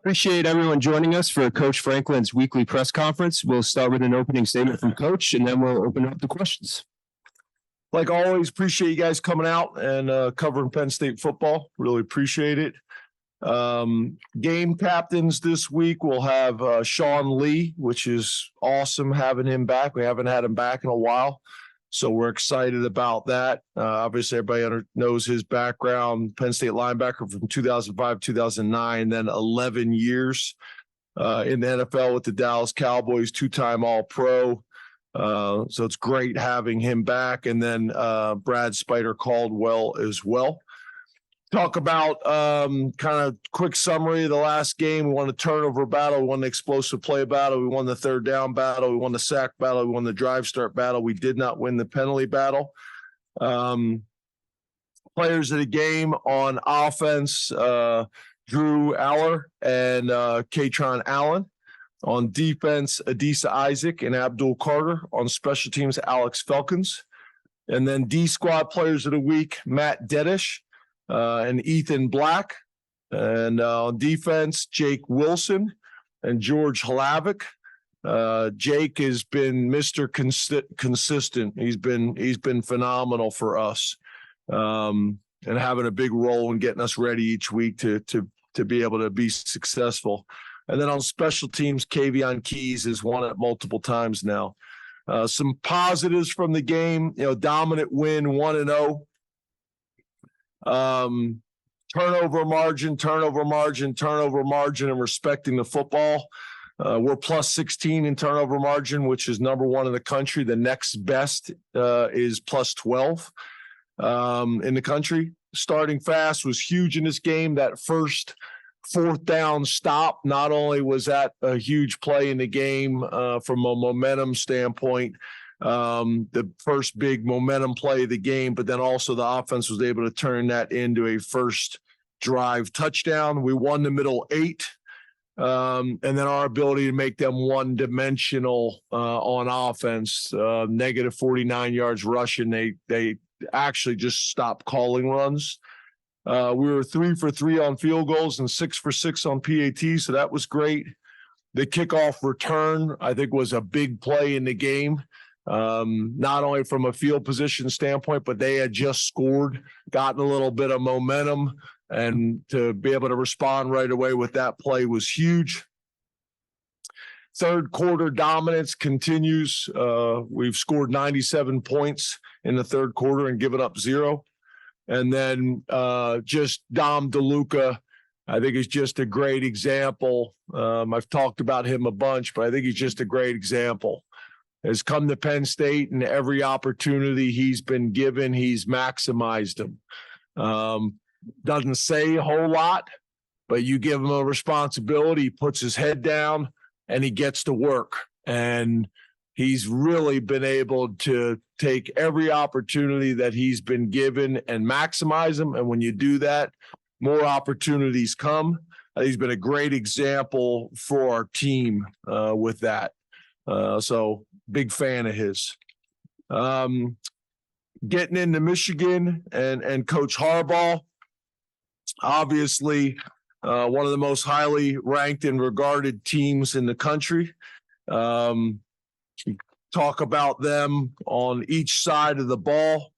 Appreciate everyone joining us for Coach Franklin's weekly press conference. We'll start with an opening statement from Coach and then we'll open up the questions. like always, appreciate you guys coming out and uh, covering Penn State football. Really appreciate it. Um, game captains this week we'll have uh, Sean Lee, which is awesome having him back. We haven't had him back in a while. So we're excited about that. Uh, obviously, everybody under, knows his background. Penn State linebacker from 2005, 2009, then 11 years uh, in the NFL with the Dallas Cowboys, two-time All-Pro. Uh, so it's great having him back. And then uh, Brad Spider Caldwell as well. Talk about um, kind of quick summary of the last game. We won the turnover battle, we won the explosive play battle, we won the third down battle, we won the sack battle, we won the drive start battle. We did not win the penalty battle. Um, players of the game on offense, uh, Drew Allar and uh, Kaytron Allen. On defense, Adisa Isaac and Abdul Carter. On special teams, Alex Felkins. And then D squad players of the week, Matt Dedish uh, and Ethan Black. And uh, on defense, Jake Wilson and George Hlavik. Uh, Jake has been Mr. Consi- consistent. He's been he's been phenomenal for us, um, and having a big role in getting us ready each week to to to be able to be successful. And then on special teams, Kaveion Keys has won it multiple times now. Uh, some positives from the game, you know, dominant win, one and zero. Um, turnover margin, turnover margin, turnover margin, and respecting the football. Uh, we're plus 16 in turnover margin, which is number one in the country. The next best uh, is plus 12 um, in the country. Starting fast was huge in this game. That first fourth down stop, not only was that a huge play in the game uh, from a momentum standpoint, um, the first big momentum play of the game, but then also the offense was able to turn that into a first drive touchdown. We won the middle eight. Um, and then our ability to make them one dimensional uh, on offense, uh, negative 49 yards rushing. They, they actually just stopped calling runs. Uh, we were three for three on field goals and six for six on PAT. So that was great. The kickoff return, I think, was a big play in the game. Um, not only from a field position standpoint, but they had just scored, gotten a little bit of momentum, and to be able to respond right away with that play was huge. Third quarter dominance continues. Uh, we've scored 97 points in the third quarter and given up zero. And then uh, just Dom DeLuca, I think is just a great example. Um, I've talked about him a bunch, but I think he's just a great example. Has come to Penn State and every opportunity he's been given, he's maximized them. Um, doesn't say a whole lot, but you give him a responsibility, he puts his head down and he gets to work. And he's really been able to take every opportunity that he's been given and maximize them. And when you do that, more opportunities come. Uh, He's been a great example for our team uh, with that. Uh, so big fan of his. Um, getting into Michigan and and Coach Harbaugh, obviously uh, one of the most highly ranked and regarded teams in the country. Um, talk about them on each side of the ball.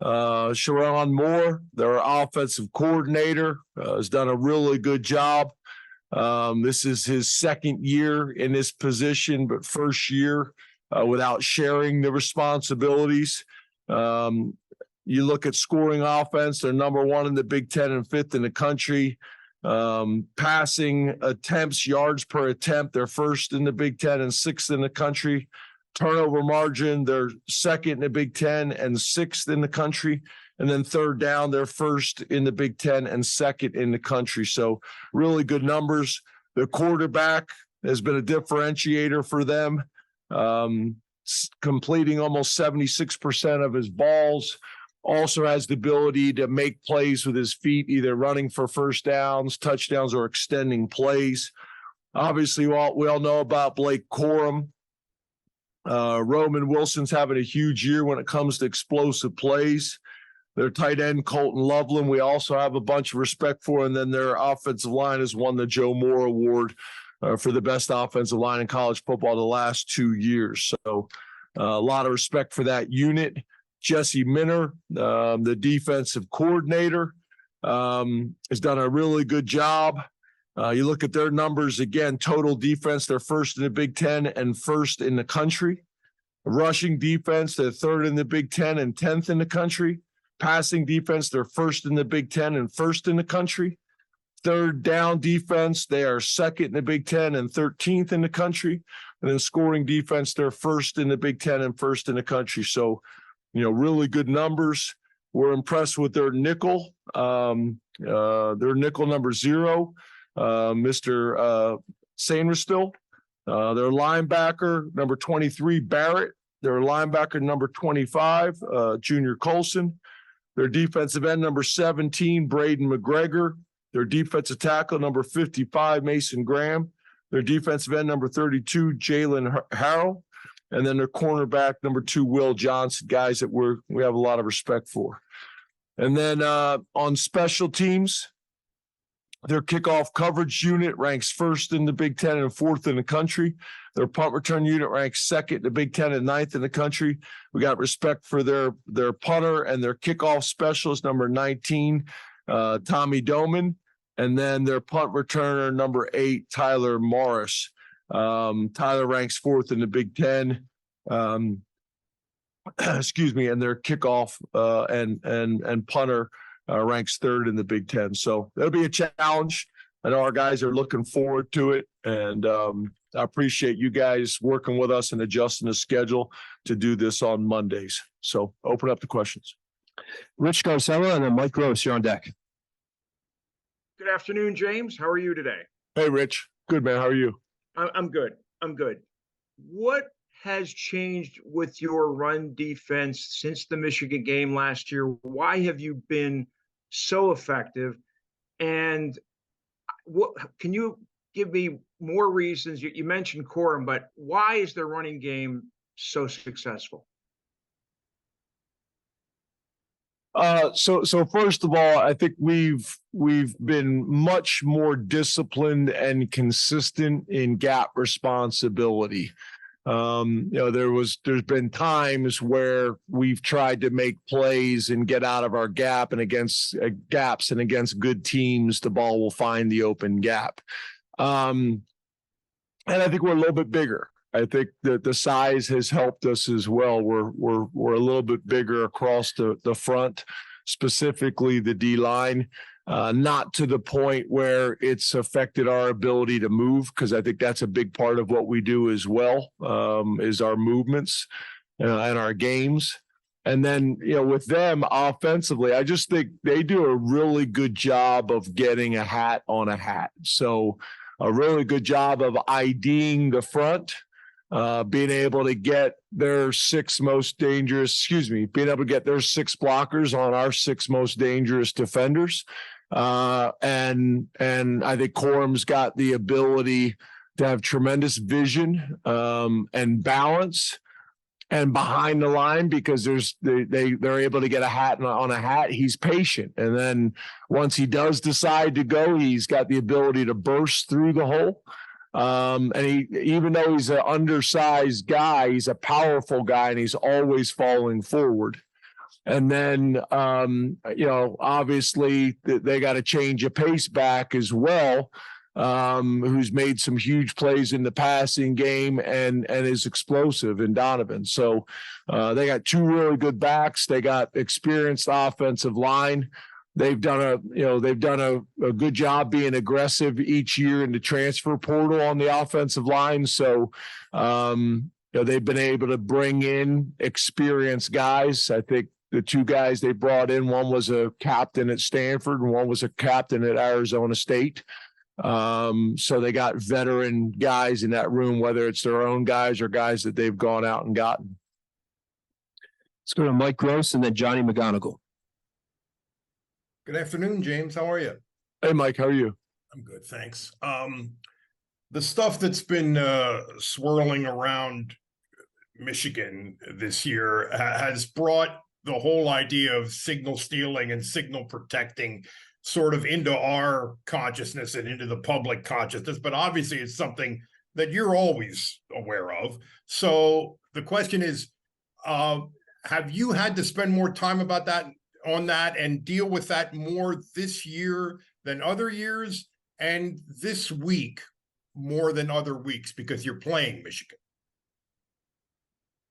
Uh, Sherrone Moore, their offensive coordinator, uh, has done a really good job. Um, this is his second year in this position, but first year uh, without sharing the responsibilities. Um, you look at scoring offense, they're number one in the Big Ten and fifth in the country. Um, passing attempts, yards per attempt, they're first in the Big Ten and sixth in the country. Turnover margin, they're second in the Big Ten and sixth in the country. And then third down, they're first in the Big Ten and second in the country. So really good numbers. The quarterback has been a differentiator for them. Um, completing almost 76% of his balls. Also has the ability to make plays with his feet, either running for first downs, touchdowns, or extending plays. Obviously, we all, we all know about Blake Corum. Uh, Roman Wilson's having a huge year when it comes to explosive plays. Their tight end Colston Loveland, we also have a bunch of respect for, and then their offensive line has won the Joe Moore Award uh, for the best offensive line in college football the last two years. So uh, a lot of respect for that unit. Jesse Minter, um, the defensive coordinator, um, has done a really good job. Uh, you look at their numbers again, total defense, they're first in the Big Ten and first in the country. Rushing defense, they're third in the Big Ten and tenth in the country. Passing defense, they're first in the Big Ten and first in the country. Third down defense, they are second in the Big Ten and thirteenth in the country. And then scoring defense, they're first in the Big Ten and first in the country. So, you know, really good numbers. We're impressed with their nickel. Um, uh, their nickel number zero, uh, Mr. Uh, Sainristil. Uh, their linebacker, number twenty-three, Barrett. Their linebacker, number twenty-five, uh, Junior Colson. Their defensive end, number seventeen, Braiden McGregor. Their defensive tackle, number fifty-five, Mason Graham. Their defensive end, number thirty-two, Jaylen Har- Harrell. And then their cornerback, number two, Will Johnson, guys that we're, we have a lot of respect for. And then uh, on special teams, their kickoff coverage unit ranks first in the Big Ten and fourth in the country. Their punt return unit ranks second in the Big Ten and ninth in the country. We got respect for their their punter and their kickoff specialist, number 19, uh, Tommy Doman. And then their punt returner, number eight, Tyler Morris. Um, Tyler ranks fourth in the Big Ten. Um, excuse me, and their kickoff uh, and and and punter uh, ranks third in the Big Ten. So that'll be a challenge. I know our guys are looking forward to it, and um, I appreciate you guys working with us and adjusting the schedule to do this on Mondays. So open up the questions. Rich Scarcella and then Mike Gross, you're on deck. Good afternoon, James. How are you today? Hey, Rich. Good man. How are you? I'm good. I'm good. What has changed with your run defense since the Michigan game last year? Why have you been so effective? And what can you give me more reasons? You, you mentioned Corum, but why is their running game so successful? Uh, so so first of all, I think we've we've been much more disciplined and consistent in gap responsibility. Um, you know, there was there's been times where we've tried to make plays and get out of our gap and against uh, gaps and against good teams, the ball will find the open gap. Um, and I think we're a little bit bigger. I think that the size has helped us as well. We're we're we're a little bit bigger across the the front, specifically the D line. Uh, not to the point where it's affected our ability to move, because I think that's a big part of what we do as well, um, is our movements uh, and our games. And then, you know, with them offensively, I just think they do a really good job of getting a hat on a hat. So a really good job of IDing the front uh, being able to get their six most dangerous, excuse me, being able to get their six blockers on our six most dangerous defenders. Uh, and and I think Corum's got the ability to have tremendous vision um, and balance and behind the line because there's they, they they're able to get a hat on a hat. He's patient. And then once he does decide to go he's got the ability to burst through the hole um, and he, even though he's an undersized guy, he's a powerful guy and he's always falling forward. And then, um, you know, obviously they got to change a pace back as well. Um, who's made some huge plays in the passing game and and is explosive in Donovan. So uh, they got two really good backs. They got experienced offensive line they've done a you know they've done a, a good job being aggressive each year in the transfer portal on the offensive line. So um you know they've been able to bring in experienced guys. I think the two guys they brought in one was a captain at stanford and one was a captain at arizona state. Um so they got veteran guys in that room whether it's their own guys or guys that they've gone out and gotten. Let's go to Mike Gross and then Johnny McGonigal. Good afternoon, James. How are you? hey mike how are you I'm good, thanks. Um, the stuff that's been uh, swirling around Michigan this year ha- has brought the whole idea of signal stealing and signal protecting sort of into our consciousness and into the public consciousness, but obviously it's something that you're always aware of. So the question is, uh, have you had to spend more time about that on that and deal with that more this year than other years and this week more than other weeks because you're playing Michigan?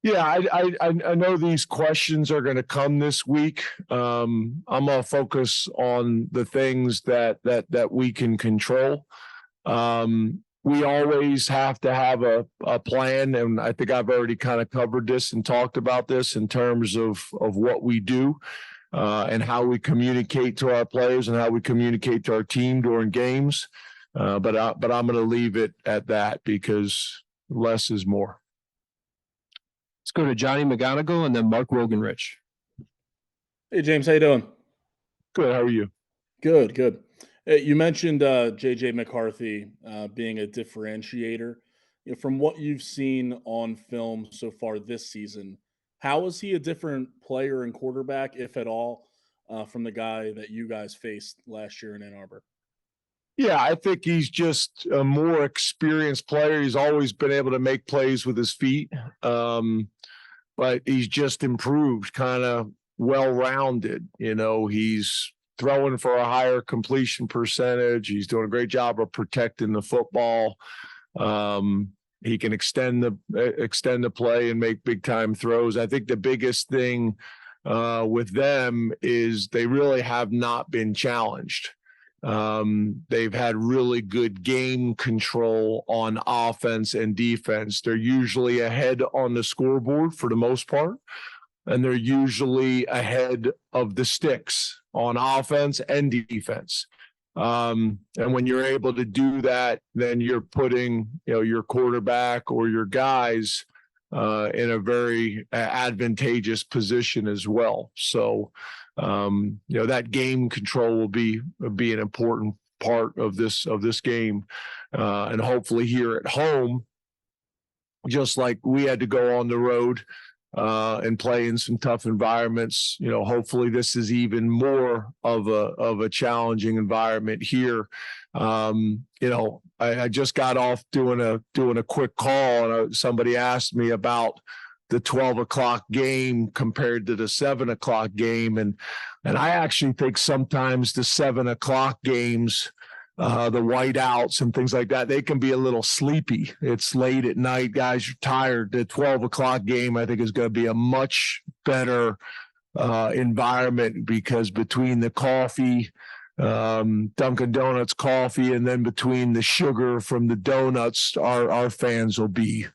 Yeah, I, I, I, know these questions are going to come this week. Um, I'm gonna focus on the things that, that, that we can control. Um, we always have to have a, a plan, and I think I've already kind of covered this and talked about this in terms of, of what we do. Uh, and how we communicate to our players and how we communicate to our team during games. Uh, but I, but I'm going to leave it at that because less is more. Let's go to Johnny McGonigal and then Mark Wogenrich. Hey James, how you doing? Good. How are you? Good, good. You mentioned uh, JJ McCarthy uh, being a differentiator. You know, from what you've seen on film so far this season, how is he a different player and quarterback, if at all, uh, from the guy that you guys faced last year in Ann Arbor? Yeah, I think he's just a more experienced player. He's always been able to make plays with his feet. Um, but he's just improved, kind of well rounded. You know, he's throwing for a higher completion percentage. He's doing a great job of protecting the football. Um, he can extend the uh, extend the play and make big time throws. I think the biggest thing uh, with them is they really have not been challenged. Um, they've had really good game control on offense and defense. They're usually ahead on the scoreboard for the most part, and they're usually ahead of the sticks on offense and defense. Um, and when you're able to do that, then you're putting, you know, your quarterback or your guys uh, in a very uh, advantageous position as well. So, um, you know, that game control will be be an important part of this of this game, uh, and hopefully here at home, just like we had to go on the road uh, and play in some tough environments. You know, hopefully this is even more of a of a challenging environment here. Um, you know, I, I just got off doing a doing a quick call, and uh, somebody asked me about the 12 o'clock game compared to the seven o'clock game and and i actually think sometimes the seven o'clock games uh, the whiteouts and things like that, they can be a little sleepy. It's late at night, guys You're tired. The 12 o'clock game, I think, is going to be a much better uh, environment because between the coffee, um, Dunkin' Donuts coffee, and then between the sugar from the donuts, our, our fans will be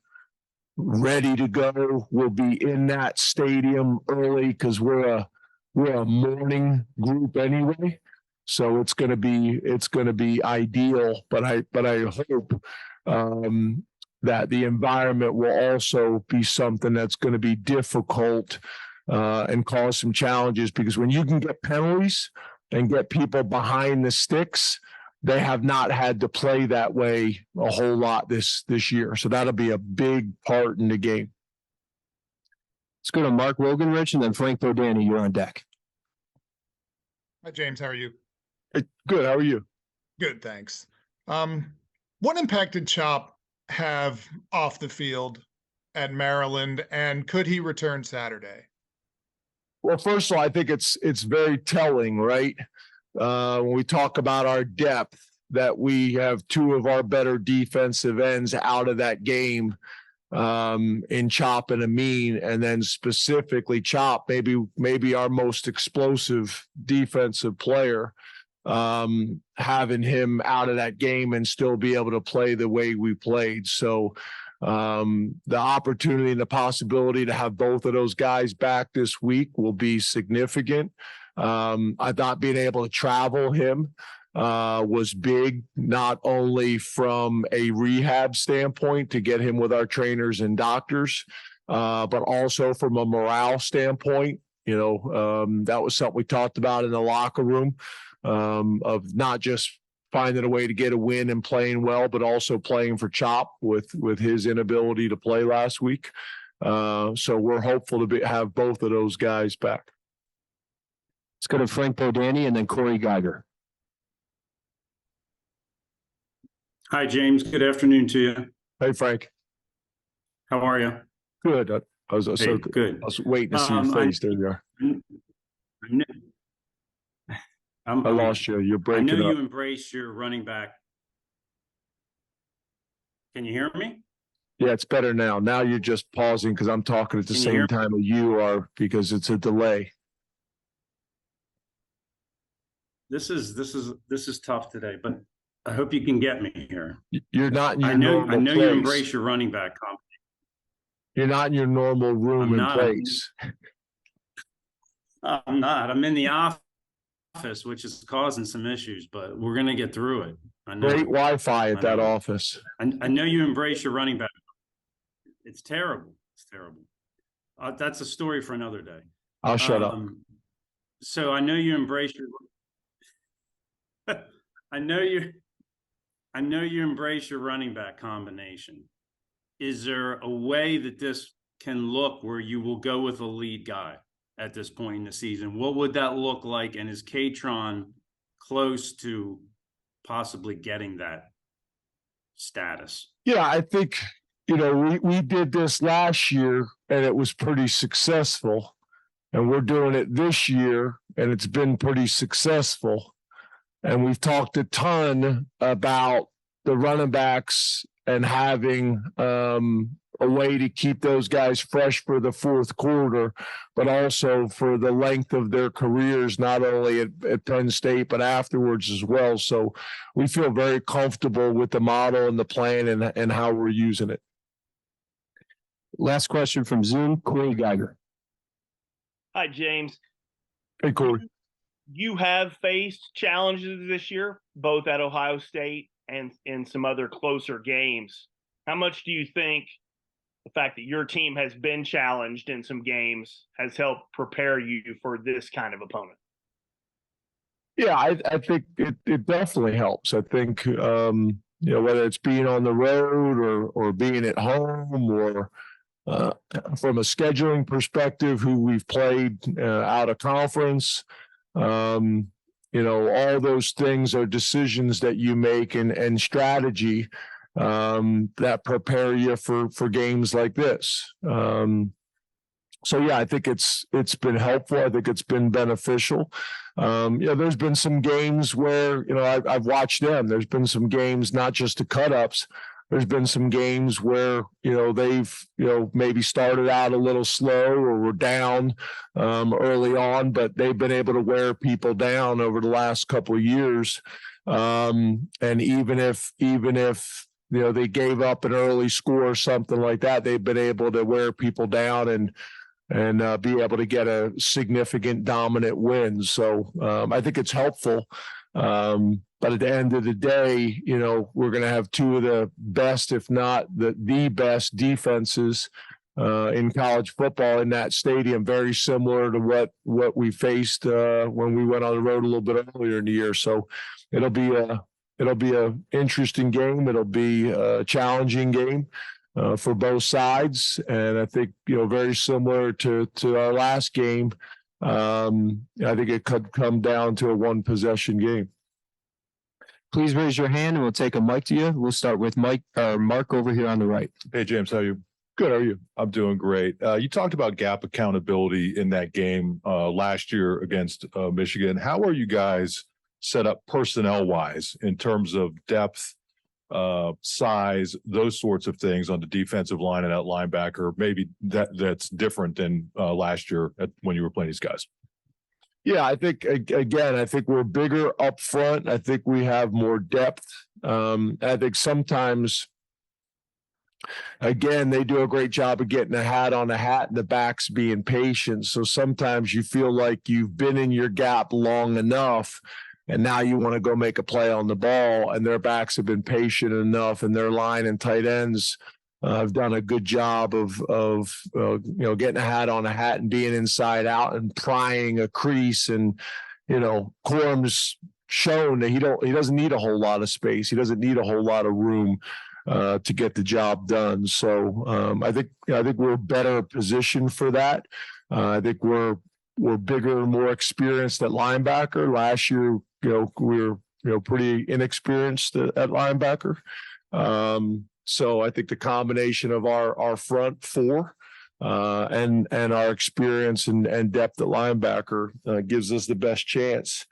ready to go. We'll be in that stadium early because we're a we're a morning group anyway. So it's going to be it's going to be ideal, but I but I hope um, that the environment will also be something that's going to be difficult uh, and cause some challenges because when you can get penalties and get people behind the sticks, they have not had to play that way a whole lot this this year. So that'll be a big part in the game. Let's go to Mark Wogenrich and then Frank Bodani. You're on deck. Hi, James. How are you? Hey, Good. How are you? Good, thanks. Um, what impact did Chop have off the field at Maryland, and could he return Saturday? Well, first of all, I think it's it's very telling, right? Uh, when we talk about our depth, that we have two of our better defensive ends out of that game um, in Chop and Amin, and then specifically Chop, maybe maybe our most explosive defensive player, um, having him out of that game and still be able to play the way we played. So um, the opportunity and the possibility to have both of those guys back this week will be significant. Um, I thought being able to travel him uh, was big, not only from a rehab standpoint to get him with our trainers and doctors, uh, but also from a morale standpoint. You know, um, that was something we talked about in the locker room um, of not just finding a way to get a win and playing well, but also playing for Chop with with his inability to play last week. Uh, so we're hopeful to be, have both of those guys back. Let's go to Frank Bodani and then Corey Giger. Hi, James. Good afternoon to you. Hey, Frank. How are you? Good. I was, I was so, good. I was waiting to see your Um, I- face. There you are. I kn- I'm- I lost you. You're breaking. I know you up. embrace your running back. Can you hear me? Yeah, it's better now. Now you're just pausing because I'm talking at the Can same time as you are because it's a delay. This is, this is, this is tough today, but I hope you can get me here. You're not I your know, I know you embrace place. your running back comp. You're not in your normal room I'm and not. place. I'm not. I'm in the office, which is causing some issues, but we're gonna get through it. I know. Great Wi-Fi I at that know. office. I, I know you embrace your running back. It's terrible. It's terrible. Uh, that's a story for another day. I'll shut up. Um, So I know you embrace your. I know you, I know you embrace your running back combination. Is there a way that this can look where you will go with a lead guy at this point in the season? What would that look like? And is Kaytron close to possibly getting that status? Yeah, I think, you know, we, we did this last year and it was pretty successful. And we're doing it this year and it's been pretty successful. And we've talked a ton about the running backs and having um a way to keep those guys fresh for the fourth quarter, but also for the length of their careers, not only at, at Penn State, but afterwards as well. So we feel very comfortable with the model and the plan and, and how we're using it. Last question from Zoom, Corey Giger. Hi, James. Hey, Corey. You have faced challenges this year, both at Ohio State and in some other closer games. How much do you think the fact that your team has been challenged in some games has helped prepare you for this kind of opponent? Yeah, I, I think it, it definitely helps. I think, um, you know, whether it's being on the road or, or being at home or, uh, from a scheduling perspective, who we've played, uh, out of conference. Um, you know, all those things are decisions that you make and, and strategy, um, that prepare you for, for games like this. Um, so yeah, I think it's, it's been helpful. I think it's been beneficial. Um, you know, there's been some games where, you know, I've, I've watched them. There's been some games, not just the cut ups. There's been some games where, you know, they've, you know, maybe started out a little slow or were down um, early on, but they've been able to wear people down over the last couple of years. Um, and even if, even if, you know, they gave up an early score or something like that, they've been able to wear people down and, and uh, be able to get a significant dominant win. So um, I think it's helpful. Um, but at the end of the day, you know, we're going to have two of the best, if not the the best defenses uh, in college football in that stadium. Very similar to what what we faced uh, when we went on the road a little bit earlier in the year. So it'll be a it'll be a interesting game. It'll be a challenging game uh, for both sides. And I think, you know, very similar to, to our last game. Um, I think it could come down to a one possession game. Please raise your hand and we'll take a mic to you. We'll start with Mike, or Mark over here on the right. Hey, James, how are you? Good. how Are you? I'm doing great. Uh, you talked about gap accountability in that game uh, last year against uh, Michigan. How are you guys set up personnel wise in terms of depth, uh, size, those sorts of things on the defensive line and that linebacker? Maybe that that's different than uh, last year at, when you were playing these guys. Yeah, I think again, I think we're bigger up front. I think we have more depth. Um, I think sometimes again, they do a great job of getting a hat on a hat and the backs being patient. So sometimes you feel like you've been in your gap long enough and now you want to go make a play on the ball and their backs have been patient enough and their line and tight ends uh, have done a good job of of uh, you know getting a hat on a hat and being inside out and prying a crease and you know Corum's shown that he don't he doesn't need a whole lot of space he doesn't need a whole lot of room uh, to get the job done. So um, I think I think we're better positioned for that. Uh, I think we're we're bigger, more experienced at linebacker. Last year, you know, we were you know pretty inexperienced at, at linebacker. Um, so I think the combination of our our front four uh, and and our experience and and depth at linebacker uh, gives us the best chance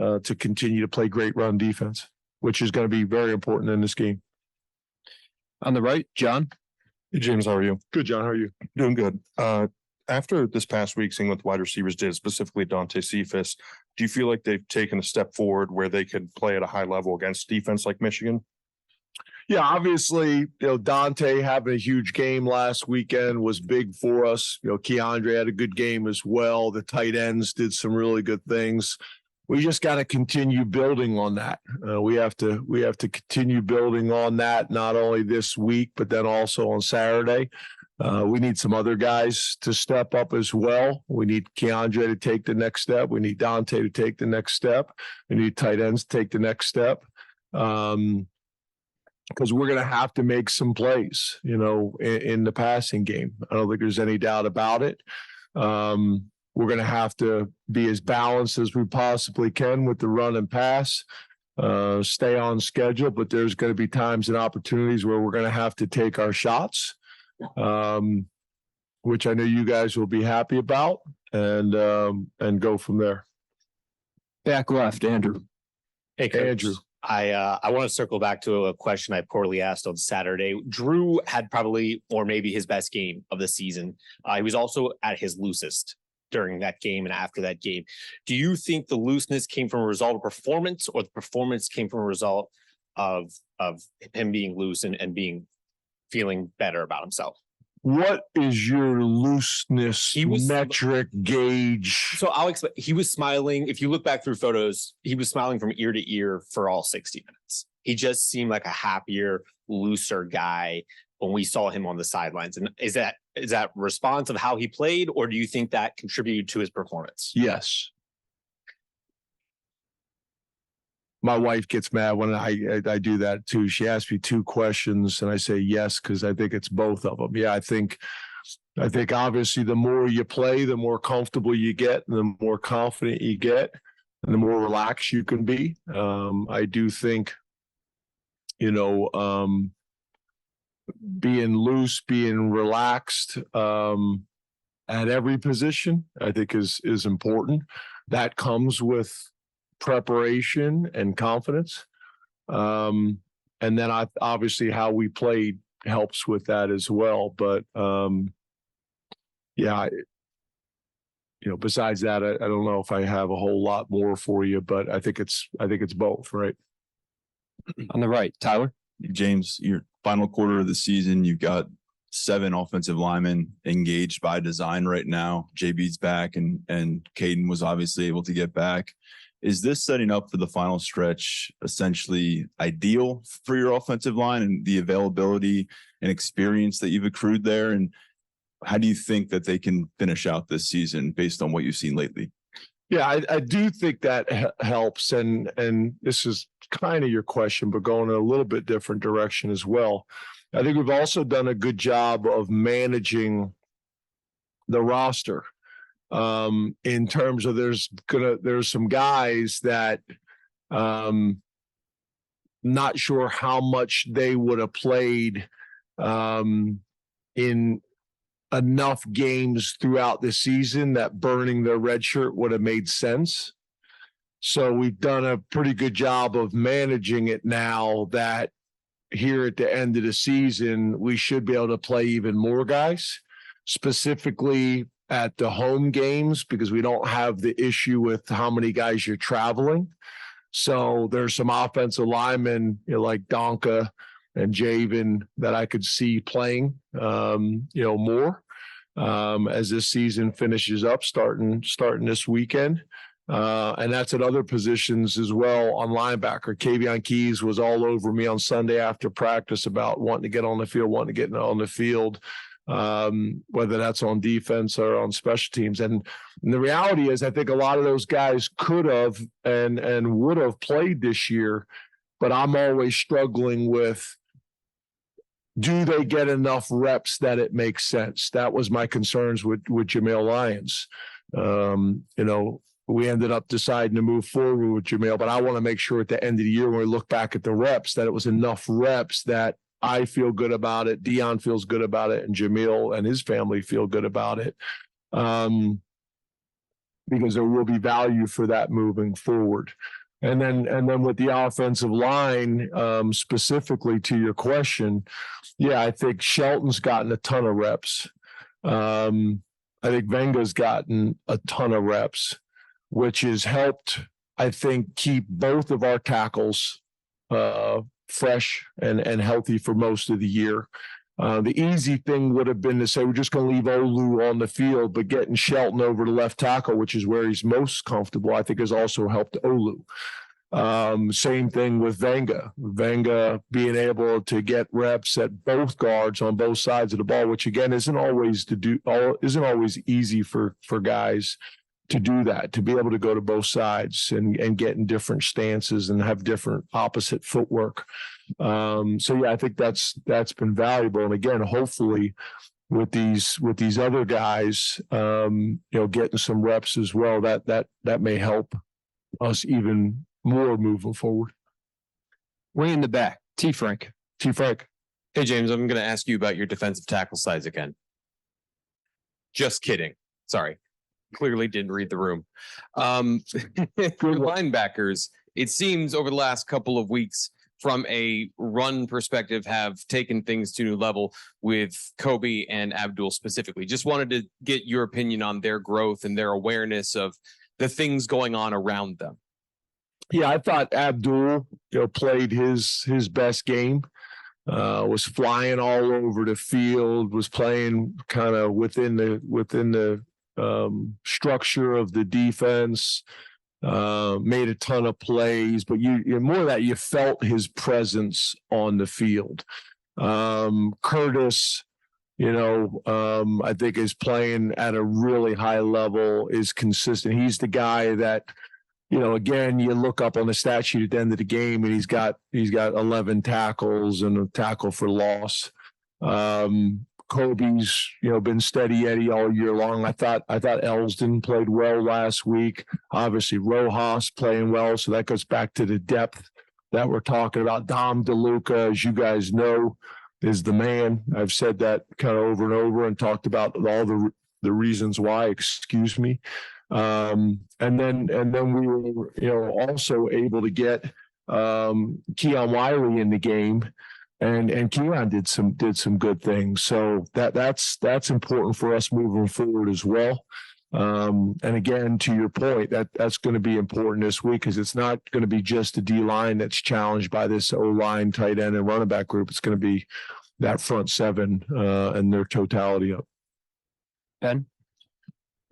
uh, to continue to play great run defense, which is going to be very important in this game. On the right, John? Hey, James, how are you? Good, John. How are you? Doing good. Uh, after this past week, seeing what the wide receivers did, specifically Dante Cephas, do you feel like they've taken a step forward where they could play at a high level against defense like Michigan? Yeah, obviously, you know, Dante having a huge game last weekend was big for us. You know, Keandre had a good game as well. The tight ends did some really good things. We just got to continue building on that. Uh, we have to we have to continue building on that not only this week but then also on Saturday. Uh, we need some other guys to step up as well. We need Keandre to take the next step. We need Dante to take the next step. We need tight ends to take the next step. Um, because we're going to have to make some plays, you know, in, in, the passing game. I don't think there's any doubt about it. Um, we're going to have to be as balanced as we possibly can with the run and pass, uh, stay on schedule, but there's going to be times and opportunities where we're going to have to take our shots, um, which I know you guys will be happy about, and um, and go from there. Back left, Andrew. Hey, Andrew. I uh, I want to circle back to a question I poorly asked on Saturday. Drew had probably, or maybe his best game of the season. Uh, he was also at his loosest during that game and after that game. Do you think the looseness came from a result of performance, or the performance came from a result of of him being loose and, and being feeling better about himself? What is your looseness He was- metric gauge? So I'll explain. He was smiling. If you look back through photos, he was smiling from ear to ear for all 60 minutes. He just seemed like a happier, looser guy when we saw him on the sidelines. And is that is that response of how he played, or do you think that contributed to his performance? Yes. My wife gets mad when I, I I do that too. She asks me two questions and I say yes because I think it's both of them. Yeah, I think I think obviously the more you play, the more comfortable you get, and the more confident you get, and the more relaxed you can be. Um, I do think, you know, um, being loose, being relaxed, um, at every position, I think is is important. That comes with preparation and confidence. Um, and then I obviously how we played helps with that as well. But um, yeah, I- you know, besides that, I, I don't know if I have a whole lot more for you, but I think it's I think it's both, right? On the right, Tyler. James, your final quarter of the season, you've got seven offensive linemen engaged by design right now. JB's back and and Caedan was obviously able to get back. Is this setting up for the final stretch essentially ideal for your offensive line and the availability and experience that you've accrued there? And how do you think that they can finish out this season based on what you've seen lately? Yeah, I, I do think that he- helps, and and this is kind of your question, but going in a little bit different direction as well. I think we've also done a good job of managing the roster um, in terms of there's gonna there's some guys that um, not sure how much they would have played um, in enough games throughout the season that burning their red shirt would have made sense. So we've done a pretty good job of managing it now that here at the end of the season, we should be able to play even more guys, specifically at the home games, because we don't have the issue with how many guys you're traveling. So there's some offensive linemen you know, like Donkor and Javen that I could see playing, um, you know, more um, as this season finishes up, starting starting this weekend. Uh, and that's at other positions as well on linebacker. Kaveion Keys was all over me on Sunday after practice about wanting to get on the field, wanting to get on the field, um, whether that's on defense or on special teams. And, and the reality is, I think a lot of those guys could have and and would have played this year, but I'm always struggling with do they get enough reps that it makes sense? That was my concerns with, with Jameial Lyons. Um, you know, we ended up deciding to move forward with Jameial, but I want to make sure at the end of the year, when we look back at the reps, that it was enough reps that I feel good about it, Deion feels good about it, and Jameial and his family feel good about it. Um, because there will be value for that moving forward. And then, and then with the offensive line, um, specifically to your question, yeah, I think Shelton's gotten a ton of reps. Um, I think Venga's gotten a ton of reps, which has helped, I think, keep both of our tackles uh, fresh and, and healthy for most of the year. Uh, the easy thing would have been to say we're just going to leave Olu on the field, but getting Shelton over to left tackle, which is where he's most comfortable, I think has also helped Olu. Um, same thing with Venga. Venga being able to get reps at both guards on both sides of the ball, which again isn't always to do all isn't always easy for for guys to do that, to be able to go to both sides and and get in different stances and have different opposite footwork. Um, so yeah, I think that's that's been valuable. And again, hopefully with these with these other guys, um, you know, getting some reps as well, that that that may help us even more moving forward. Way in the back, T Frank. T Frank. Hey, James, I'm going to ask you about your defensive tackle size again. Just kidding. Sorry. Clearly didn't read the room. Um, linebackers, it seems over the last couple of weeks, from a run perspective, have taken things to a new level with Kobe and Abdul specifically. Just wanted to get your opinion on their growth and their awareness of the things going on around them. Yeah, I thought Abdul, you know, played his his best game. Uh, was flying all over the field, was playing kind of within the within the um, structure of the defense. Uh, made a ton of plays, but you, you more that you felt his presence on the field. Um, Curtis, you know, um, I think is playing at a really high level, is consistent. He's the guy that you know, again, you look up on the stat sheet at the end of the game, and he's got he's got eleven tackles and a tackle for loss. Um, Kobe's you know been steady Eddie all year long. I thought I thought Elston played well last week. Obviously, Rojas playing well, so that goes back to the depth that we're talking about. Dom DeLuca, as you guys know, is the man. I've said that kind of over and over and talked about all the the reasons why. Excuse me. Um, and then and then we were you know also able to get um Keon Wiley in the game and and Keon did some did some good things. So that that's that's important for us moving forward as well. Um, and again, to your point, that that's going to be important this week because it's not going to be just the D line that's challenged by this O line, tight end, and running back group. It's going to be that front seven uh, and their totality up. Ben,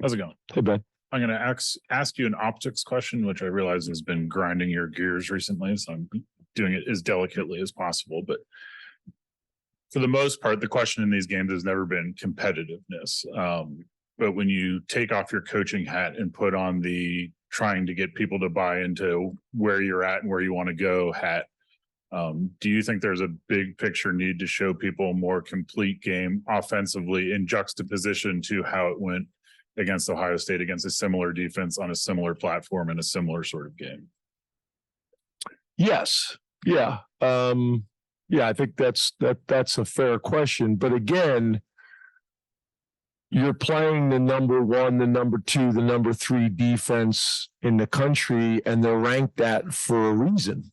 How's it going? Hey Ben. I'm gonna ask ask you an optics question, which I realize has been grinding your gears recently, so I'm doing it as delicately as possible, but for the most part, the question in these games has never been competitiveness. Um, but when you take off your coaching hat and put on the trying to get people to buy into where you're at and where you want to go hat, um, do you think there's a big picture need to show people a more complete game offensively in juxtaposition to how it went against Ohio State against a similar defense on a similar platform in a similar sort of game? Yes. Yeah. Um, yeah, I think that's that that's a fair question. But again, you're playing the number one, the number two, the number three defense in the country, and they're ranked that for a reason.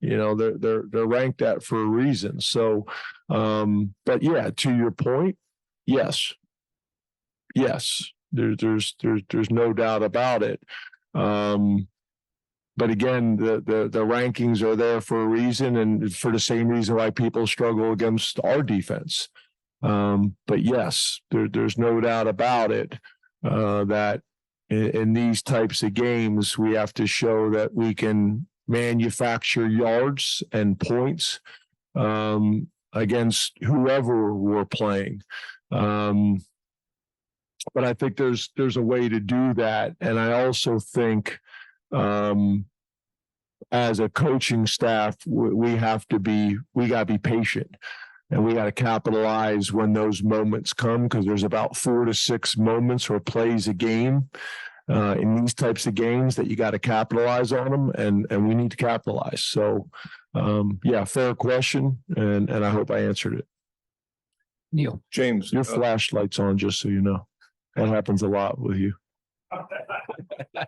You know, they're they're they're ranked that for a reason. So um, but yeah, to your point, yes. Yes, there, there's there's there's no doubt about it. Um, but again, the, the the rankings are there for a reason, and for the same reason why people struggle against our defense. Um, but yes, there, there's no doubt about it uh, that in, in these types of games, we have to show that we can manufacture yards and points um, against whoever we're playing. Um, but I think there's there's a way to do that, and I also think um, as a coaching staff, we, we have to be we got to be patient. And we got to capitalize when those moments come because there's about four to six moments or plays a game uh, in these types of games that you got to capitalize on them and, and we need to capitalize. So, um, yeah, fair question. And, and I hope I answered it. Neil. James, your flashlight's on, just so you know. That happens a lot with you.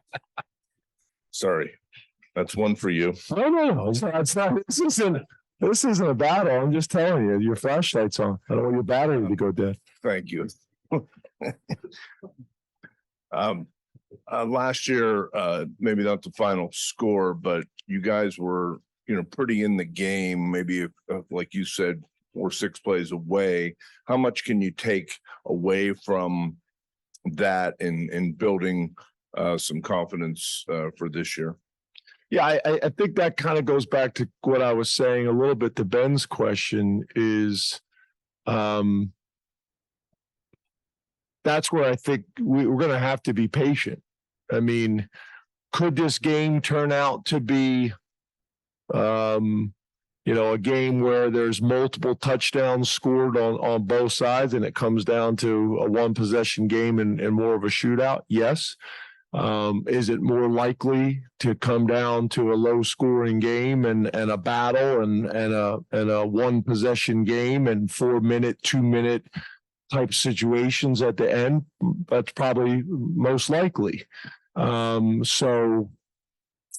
Sorry, that's one for you. No, no, no, it's not, it's not, this isn't, this isn't a battle. I'm just telling you, your flashlight's on. I don't want your battery to go dead. Thank you. Um, uh, last year, uh, maybe not the final score, but you guys were, you know, pretty in the game, maybe if, uh, like you said, four, six plays away. How much can you take away from that in, in building, uh, some confidence, uh, for this year? Yeah, I, I, think that kind of goes back to what I was saying a little bit to Ben's question is, um, that's where I think we, we're gonna have to be patient. I mean, could this game turn out to be, um, you know, a game where there's multiple touchdowns scored on, on both sides and it comes down to a one possession game and, and more of a shootout? Yes. Um, is it more likely to come down to a low scoring game and, and a battle and, and a, and a one possession game and four minute, two minute type situations at the end? That's probably most likely. Um, so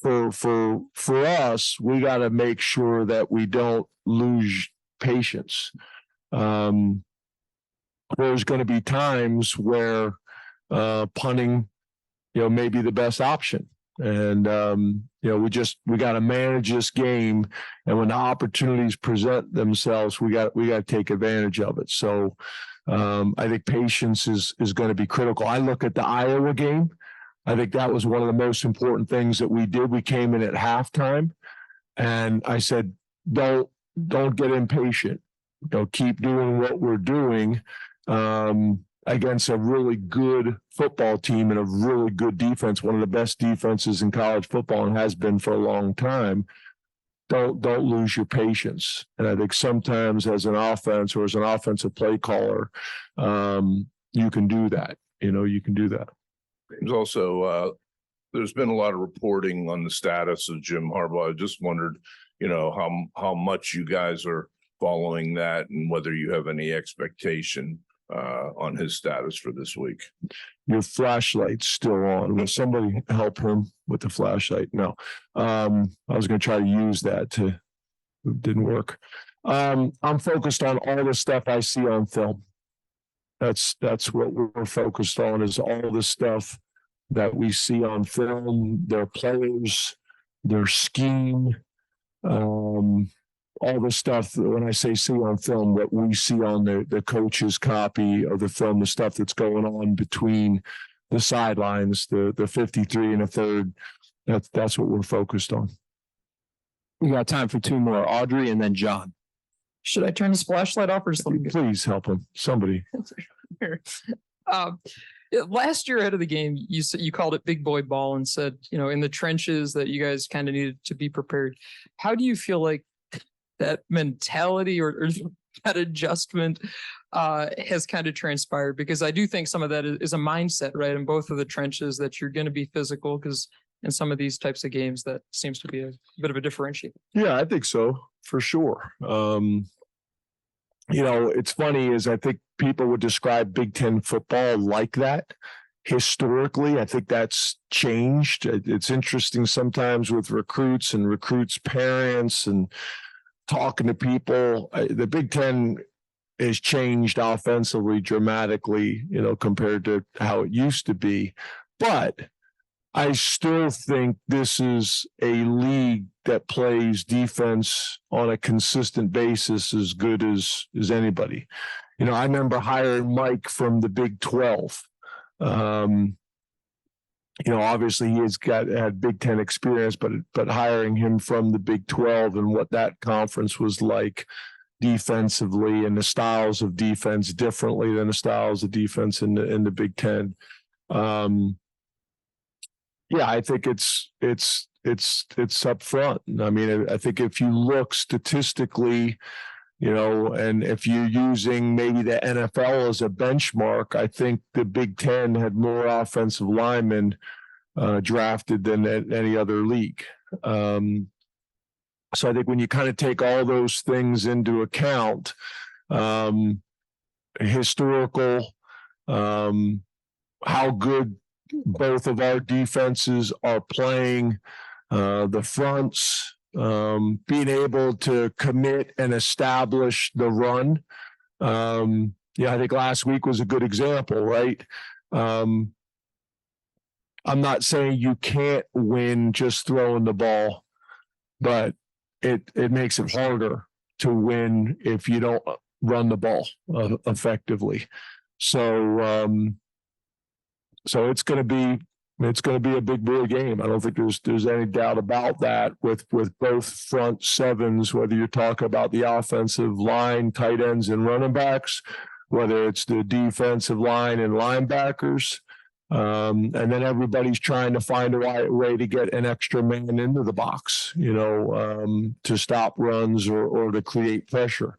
for, for, for us, we got to make sure that we don't lose patience. Um, there's going to be times where, uh, punting you know, may be the best option. And, um, you know, we just, we got to manage this game. And when the opportunities present themselves, we got, we got to take advantage of it. So, um, I think patience is, is going to be critical. I look at the Iowa game. I think that was one of the most important things that we did. We came in at halftime and I said, don't, don't get impatient. Know, keep doing what we're doing. Um, against a really good football team and a really good defense, one of the best defenses in college football and has been for a long time. Don't don't lose your patience. And I think sometimes as an offense or as an offensive play caller, um, you can do that. You know, you can do that. There's also, uh, there's been a lot of reporting on the status of Jim Harbaugh. I just wondered, you know, how, how much you guys are following that and whether you have any expectation uh, on his status for this week. Your flashlight's still on. Will somebody help him with the flashlight? No. Um, I was gonna try to use that to, it didn't work. Um, I'm focused on all the stuff I see on film. That's, that's what we're focused on is all the stuff that we see on film, their players, their scheme. Um, all the stuff, when I say see on film, what we see on the, the coach's copy of the film, the stuff that's going on between the sidelines, the, the fifty-three and a third. That's, that's what we're focused on. We got time for two more, Audrey and then John. Should I turn the flashlight off or something? Please help him, somebody. Um, last year ahead of the game, you said you called it big boy ball and said, you know, in the trenches that you guys kind of needed to be prepared. How do you feel like that mentality or, or that adjustment uh, has kind of transpired? Because I do think some of that is, a mindset, right? In both of the trenches that you're going to be physical because in some of these types of games, that seems to be a bit of a differentiator. Yeah, I think so, for sure. Um, you know, it's funny is I think people would describe Big Ten football like that. Historically, I think that's changed. It's interesting sometimes with recruits and recruits' parents and talking to people. The Big Ten has changed offensively dramatically, you know, compared to how it used to be. But I still think this is a league that plays defense on a consistent basis as good as as anybody. You know, I remember hiring Mike from the Big Twelve. Um, you know, obviously he has got had Big Ten experience, but but hiring him from the Big Twelve and what that conference was like defensively and the styles of defense differently than the styles of defense in the in the Big Ten. Um, yeah, I think it's it's it's it's up front. I mean, I I think if you look statistically You know, and if you're using maybe the NFL as a benchmark, I think the Big Ten had more offensive linemen uh, drafted than any other league. Um, so I think when you kind of take all those things into account, um, historical, um, how good both of our defenses are playing, uh, the fronts, um, being able to commit and establish the run. Um, yeah, I think last week was a good example, right? Um, I'm not saying you can't win just throwing the ball, but it it makes it harder to win if you don't run the ball uh, effectively. So um so it's going to be it's going to be a big boy game. I don't think there's there's any doubt about that with with both front sevens whether you talk about the offensive line, tight ends and running backs, whether it's the defensive line and linebackers. Um, and then everybody's trying to find a way, way to get an extra man into the box, you know, um, to stop runs or, or to create pressure.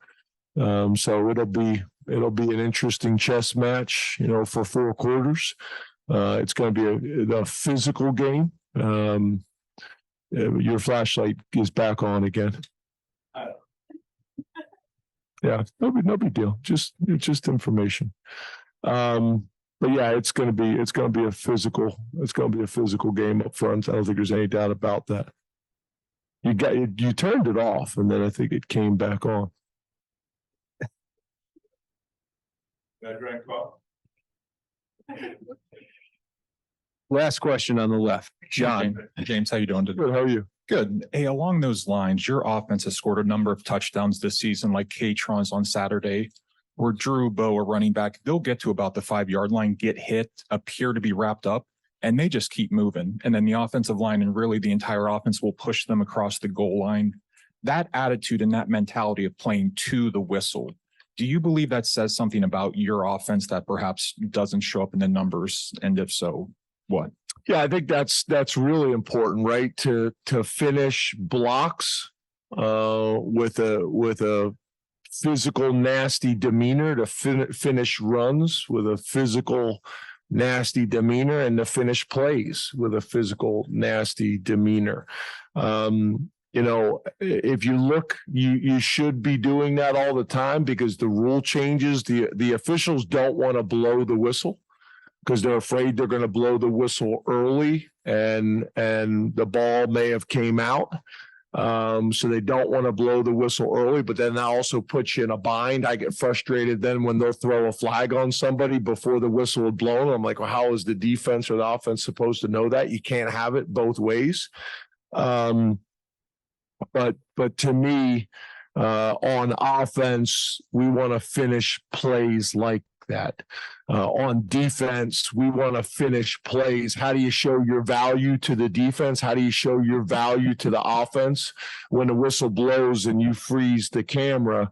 Um, so it'll be, it'll be an interesting chess match, you know, for four quarters. Uh, it's going to be a, a physical game. Um, uh, your flashlight is back on again. Yeah, no big, no big deal. Just, it's just information. Um, but yeah, it's gonna be, it's gonna be a physical, it's gonna be a physical game up front. I don't think there's any doubt about that. You got, you, you turned it off and then I think it came back on. Last question on the left, John. James, how you doing? today? Good, how are you? Good. Hey, along those lines, your offense has scored a number of touchdowns this season, like Kaytron's on Saturday, where Drew, Beau, a running back, they'll get to about the five yard line, get hit, appear to be wrapped up, and they just keep moving. And then the offensive line and really the entire offense will push them across the goal line. That attitude and that mentality of playing to the whistle. Do you believe that says something about your offense that perhaps doesn't show up in the numbers? And if so, what? Yeah, I think that's that's really important, right? To to finish blocks uh with a with a physical nasty demeanor to fin- finish runs with a physical nasty demeanor and to finish plays with a physical nasty demeanor. Um you know, if you look, you you should be doing that all the time because the rule changes. The the officials don't want to blow the whistle because they're afraid they're going to blow the whistle early and and the ball may have came out. Um, so they don't want to blow the whistle early, but then that also puts you in a bind. I get frustrated then when they'll throw a flag on somebody before the whistle had blown. I'm like, well, how is the defense or the offense supposed to know that? You can't have it both ways. Um, but but to me, uh, on offense, we want to finish plays like that. Uh, on defense, we want to finish plays. How do you show your value to the defense? How do you show your value to the offense? When the whistle blows and you freeze the camera,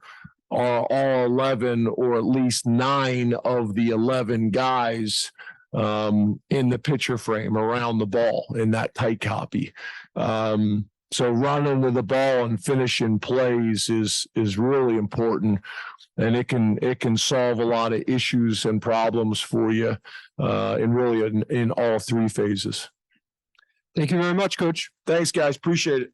are all 11 or at least nine of the 11 guys um, in the picture frame around the ball in that tight copy. Um, so running with the ball and finishing plays is is really important, and it can it can solve a lot of issues and problems for you, uh, in really in, in all three phases. Thank you very much, coach. Thanks, guys. Appreciate it.